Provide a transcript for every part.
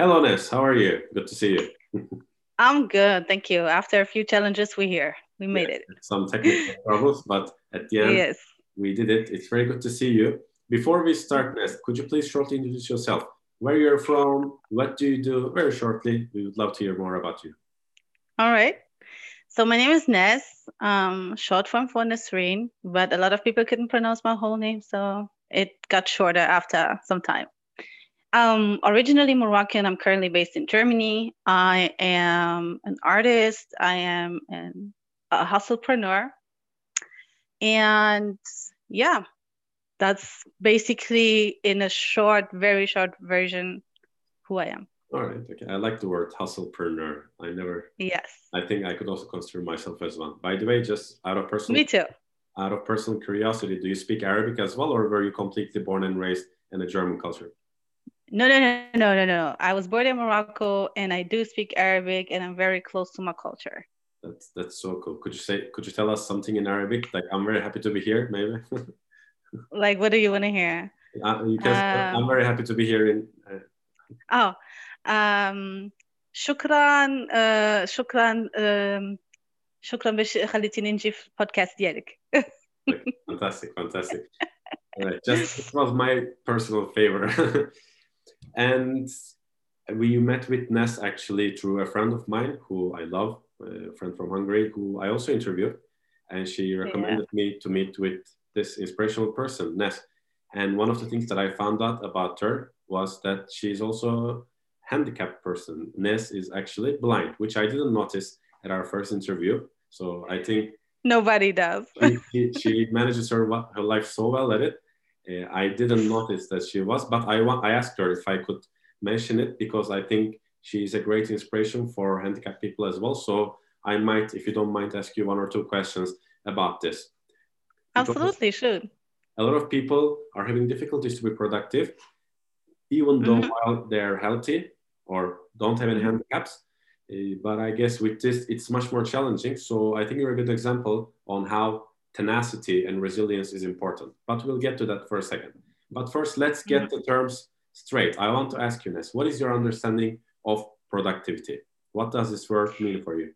Hello, Ness. How are you? Good to see you. I'm good, thank you. After a few challenges, we're here. We made it. Some technical problems, but at the end, yes. we did it. It's very good to see you. Before we start, Ness, could you please shortly introduce yourself? Where you're from? What do you do? Very shortly. We would love to hear more about you. All right. So my name is Ness, um, short form for Nesreen, but a lot of people couldn't pronounce my whole name, so it got shorter after some time. Um, originally Moroccan, I'm currently based in Germany. I am an artist. I am an, a hustlepreneur. And yeah, that's basically in a short, very short version who I am. All right. Okay. I like the word hustlepreneur. I never. Yes. I think I could also consider myself as one. By the way, just out of personal. Me too. Out of personal curiosity, do you speak Arabic as well, or were you completely born and raised in a German culture? No, no, no, no, no, no. I was born in Morocco and I do speak Arabic and I'm very close to my culture. That's that's so cool. Could you say could you tell us something in Arabic? Like I'm very happy to be here, maybe. like what do you want to hear? Uh, because um, I'm very happy to be here in uh... Oh. Um شكرا uh, شكرا um, شكرا باش خليتيني نجي في البودكاست ديالك. fantastic, fantastic. Right. Just it was my personal favor. And we met with Ness actually through a friend of mine who I love, a friend from Hungary, who I also interviewed. And she recommended yeah. me to meet with this inspirational person, Ness. And one of the things that I found out about her was that she's also a handicapped person. Ness is actually blind, which I didn't notice at our first interview. So I think nobody does. she, she, manages her, her life so well at it I didn't notice that she was, but I, I asked her if I could mention it because I think she's a great inspiration for handicapped people as well. So I might, if you don't mind, ask you one or two questions about this. Absolutely, should. A lot of people are having difficulties to be productive, even though mm-hmm. while they're healthy or don't have any handicaps. Uh, but I guess with this, it's much more challenging. So I think you're a good example on how tenacity and resilience is important. But we'll get to that for a second. But first, let's get mm-hmm. the terms straight. I want to ask you, Ness, what is your understanding of productivity? What does this word mean for you?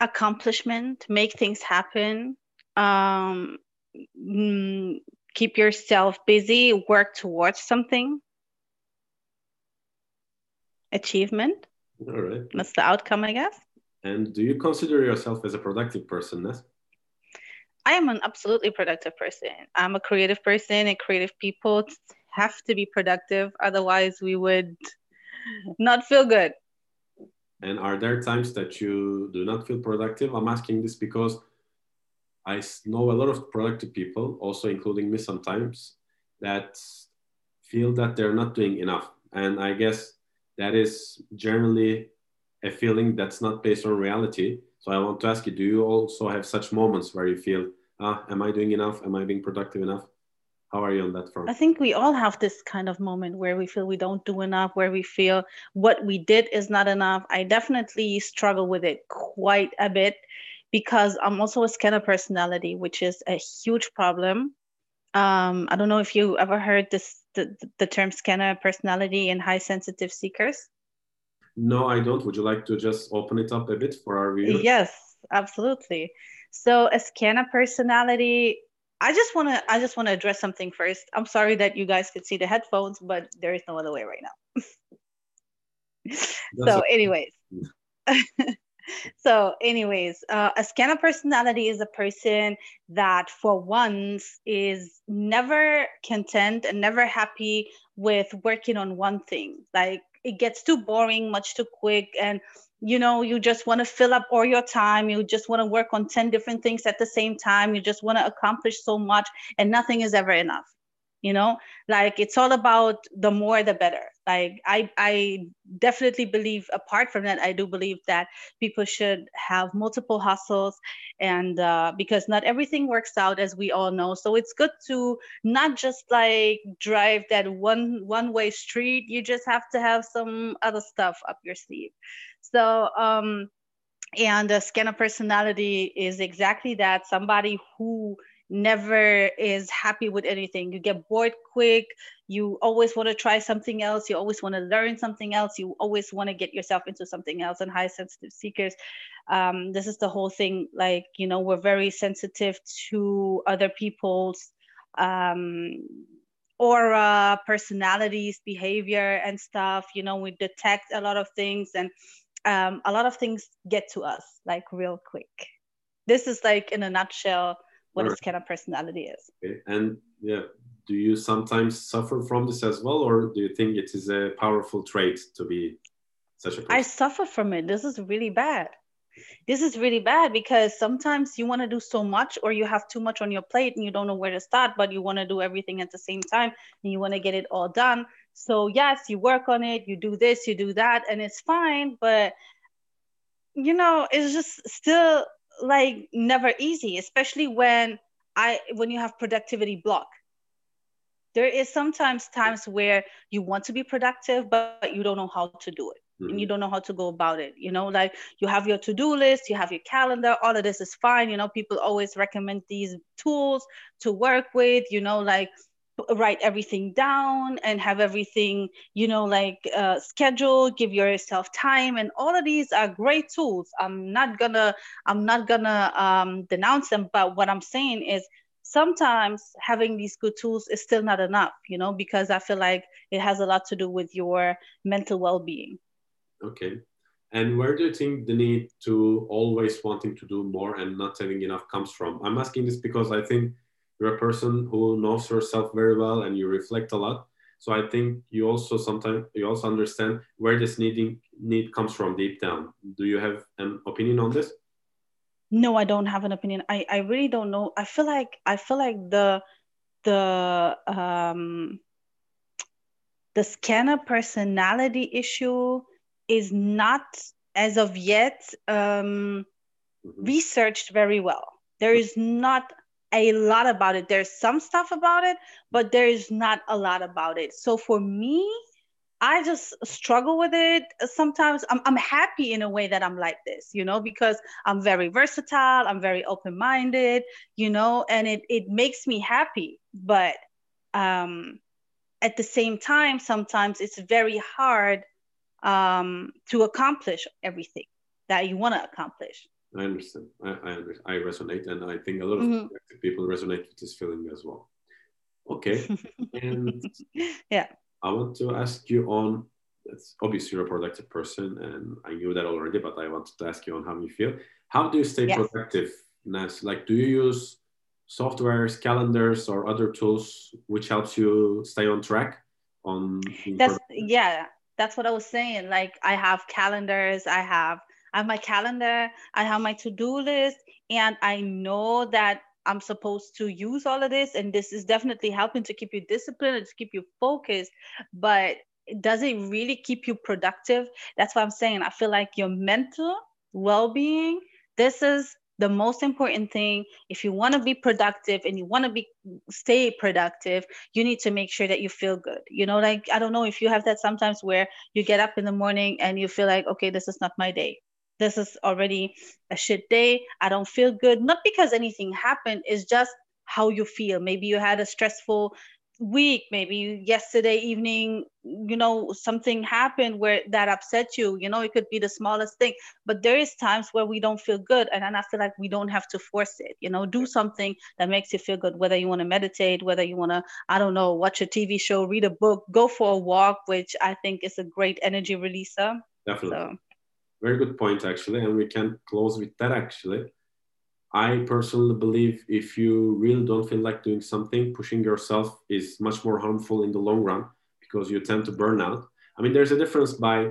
Accomplishment, make things happen, um, mm, keep yourself busy, work towards something. Achievement. All right. That's the outcome, I guess. And do you consider yourself as a productive person, Ness? I am an absolutely productive person. I'm a creative person, and creative people have to be productive. Otherwise, we would not feel good. And are there times that you do not feel productive? I'm asking this because I know a lot of productive people, also including me sometimes, that feel that they're not doing enough. And I guess that is generally a feeling that's not based on reality. So I want to ask you, do you also have such moments where you feel, ah, am I doing enough? Am I being productive enough? How are you on that front? I think we all have this kind of moment where we feel we don't do enough, where we feel what we did is not enough. I definitely struggle with it quite a bit because I'm also a scanner personality, which is a huge problem. Um, I don't know if you ever heard this the, the term scanner personality in high sensitive seekers. No, I don't. Would you like to just open it up a bit for our viewers? Yes, absolutely. So a scanner personality, I just want to I just want to address something first. I'm sorry that you guys could see the headphones, but there is no other way right now. so, anyways. so anyways uh, a scanner personality is a person that for once is never content and never happy with working on one thing like it gets too boring much too quick and you know you just want to fill up all your time you just want to work on 10 different things at the same time you just want to accomplish so much and nothing is ever enough you know? Like it's all about the more the better. Like i i definitely believe apart from that i do believe that people should have multiple hustles and uh, because not everything works out as we all know. So it's good to not just like drive that one one way street. You just have to have some other stuff up your sleeve. So, um, and a scanner personality is exactly that. Somebody who never is happy with anything. You get bored quick. You always want to try something else. You always want to learn something else. You always want to get yourself into something else. And high sensitive seekers, um, this is the whole thing. Like, you know, we're very sensitive to other people's um, aura, personalities, behavior, and stuff. You know, we detect a lot of things and um, a lot of things get to us like real quick. This is like in a nutshell what right. kind of personality is. Okay. And yeah, do you sometimes suffer from this as well, or do you think it is a powerful trait to be such a person? I suffer from it. This is really bad this is really bad because sometimes you want to do so much or you have too much on your plate and you don't know where to start but you want to do everything at the same time and you want to get it all done so yes you work on it you do this you do that and it's fine but you know it's just still like never easy especially when i when you have productivity block. There is sometimes times where you want to be productive but you don't know how to do it. Mm-hmm. and you don't know how to go about it you know? Like you have your to-do list you have your calendar all of this is fine you know? People always recommend these tools to work with you know? Like write everything down and have everything you know like uh, schedule give yourself time and all of these are great tools i'm not gonna i'm not gonna um, denounce them but what i'm saying is sometimes having these good tools is still not enough you know because i feel like it has a lot to do with your mental well-being Okay. And where do you think the need to always wanting to do more and not having enough comes from? I'm asking this because I think you're a person who knows yourself very well and you reflect a lot. So I think you also sometimes you also understand where this needing need comes from deep down. Do you have an opinion on this? No, I don't have an opinion. I, I really don't know. I feel like I feel like the the um the scanner personality issue is not as of yet um, mm-hmm. researched very well. There is not a lot about it. There's some stuff about it, but there is not a lot about it. So for me, I just struggle with it. Sometimes I'm, I'm happy in a way that I'm like this, you know, because I'm very versatile, I'm very open minded, you know, and it, it makes me happy. But um, at the same time, sometimes it's very hard um, to accomplish everything that you want to accomplish. I understand. I, I, I, resonate, and I think a lot of mm-hmm. people resonate with this feeling as well. Okay, and yeah, I want to ask you on. It's obviously you're a productive person, and I knew that already, but I wanted to ask you on how you feel. How do you stay yes. productive, Like, do you use softwares, calendars, or other tools which helps you stay on track? On that's yeah that's what I was saying. Like I have calendars, I have I have my calendar, I have my to-do list, and I know that I'm supposed to use all of this, and this is definitely helping to keep you disciplined and to keep you focused. But does it really keep you productive? That's what I'm saying. I feel like your mental well-being, this is the most important thing if you want to be productive and you want to be stay productive you need to make sure that you feel good you know like i don't know if you have that sometimes where you get up in the morning and you feel like okay this is not my day this is already a shit day. I don't feel good. Not because anything happened. It's just how you feel. Maybe you had a stressful week. Maybe yesterday evening you know something happened where that upset you. You know it could be the smallest thing. But there is times where we don't feel good and then i feel like we don't have to force it. You know do something that makes you feel good whether you want to meditate whether you want to i don't know watch a tv show read a book go for a walk which i think is a great energy releaser. Definitely. So. Very good point actually and we can close with that actually I personally believe if you really don't feel like doing something, pushing yourself is much more harmful in the long run because you tend to burn out. I mean, there's a difference by,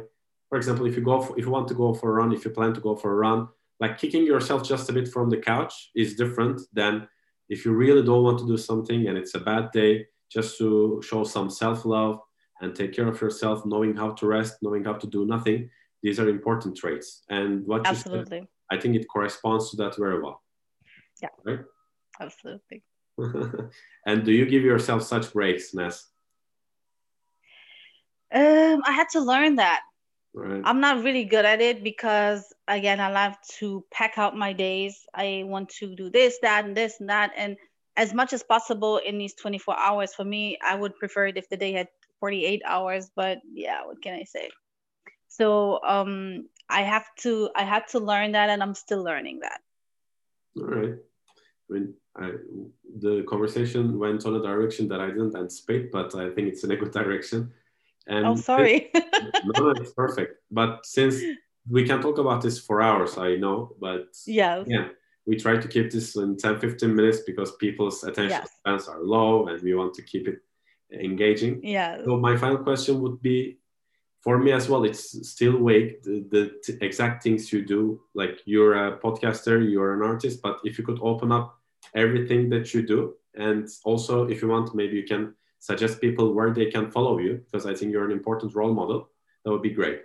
for example, if you go for, if you want to go for a run, if you plan to go for a run, like kicking yourself just a bit from the couch is different than if you really don't want to do something and it's a bad day, just to show some self-love and take care of yourself, knowing how to rest, knowing how to do nothing. These are important traits. And what Absolutely. said, I think it corresponds to that very well. Yeah. Right? Absolutely. and do you give yourself such breaks, Ness? Um, I had to learn that. Right. I'm not really good at it because again, I love to pack out my days. I want to do this, that, and this and that. And as much as possible in these 24 hours. For me, I would prefer it if the day had 48 hours, but yeah, what can I say? So um, I have to I had to learn that, and I'm still learning that. All right. I mean, I, the conversation went on a direction that I didn't anticipate, but I think it's in a good direction. And oh, sorry. no, it's perfect. But since we can talk about this for hours, I know, but yeah, yeah, we try to keep this in 10, 15 minutes because people's attention yes. spans are low and we want to keep it engaging. Yeah. So my final question would be for me as well it's still vague the, the t- exact things you do. Like you're a podcaster you're an artist but if you could open up everything that you do and also if you want maybe you can suggest people where they can follow you because i think you're an important role model that would be great.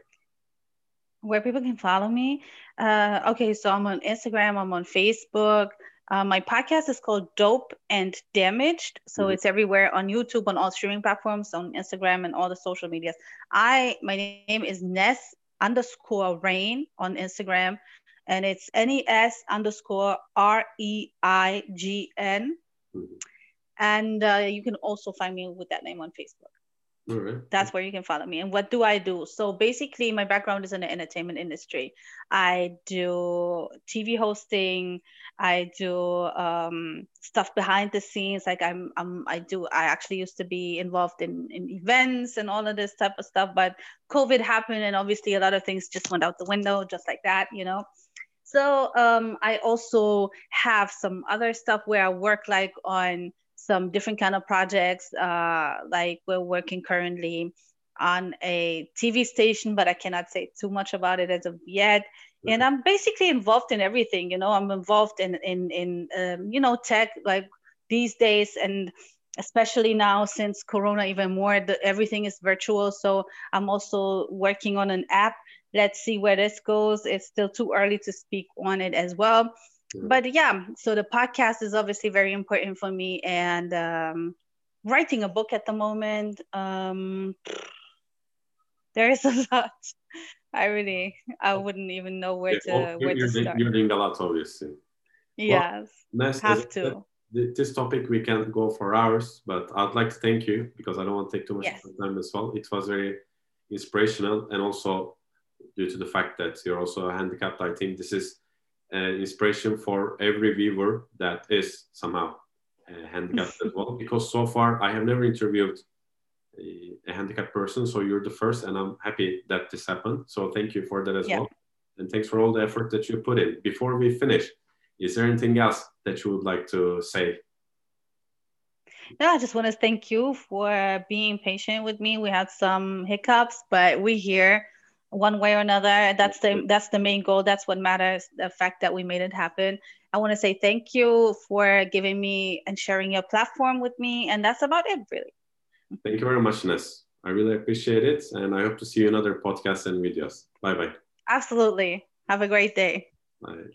Where people can follow me? Uh, okay so i'm on instagram i'm on facebook uh, my podcast is called Dope and Damaged. So mm-hmm. it's everywhere on YouTube, on all streaming platforms, on Instagram, and all the social medias. I my name is Ness underscore Reign on Instagram, and it's N E S underscore R E I G N. Mm-hmm. And uh, you can also find me with that name on Facebook. That's where you can follow me. And what do I do? So basically, my background is in the entertainment industry. I do TV hosting. I do um, stuff behind the scenes. Like I'm, I'm, I do. I actually used to be involved in, in events and all of this type of stuff. But COVID happened, and obviously a lot of things just went out the window, just like that, you know. So um, I also have some other stuff where I work like on some different kind of projects. Uh, like we're working currently on a TV station, but I cannot say too much about it as of yet. And I'm basically involved in everything. You know, I'm involved in in in um, you know tech like these days, and especially now since Corona, even more. The, everything is virtual, so I'm also working on an app. Let's see where this goes. It's still too early to speak on it as well but yeah so the podcast is obviously very important for me and um, writing a book at the moment um, there is a lot. I really i wouldn't even know where to well, where to start. you're doing a lot obviously. Yes well, have to. this topic we can go for hours but i'd like to thank you because i don't want to take too much yes. time as well. It was very inspirational and also due to the fact that you're also a handicapped i think this is uh, inspiration for every viewer that is somehow uh, handicapped as well. Because so far I have never interviewed a, a, handicapped person, so you're the first, and I'm happy that this happened. So thank you for that as yeah. well, and thanks for all the effort that you put in. Before we finish, is there anything else that you would like to say? No, I just want to thank you for being patient with me. We had some hiccups, but we're here one way or another. That's the mm-hmm. that's the main goal. That's what matters the fact that we made it happen. I want to say thank you for giving me and sharing your platform with me and that's about it really. Thank you very much ness i really appreciate it and i hope to see you in other podcasts and videos. Bye bye absolutely. Have a great day. Bye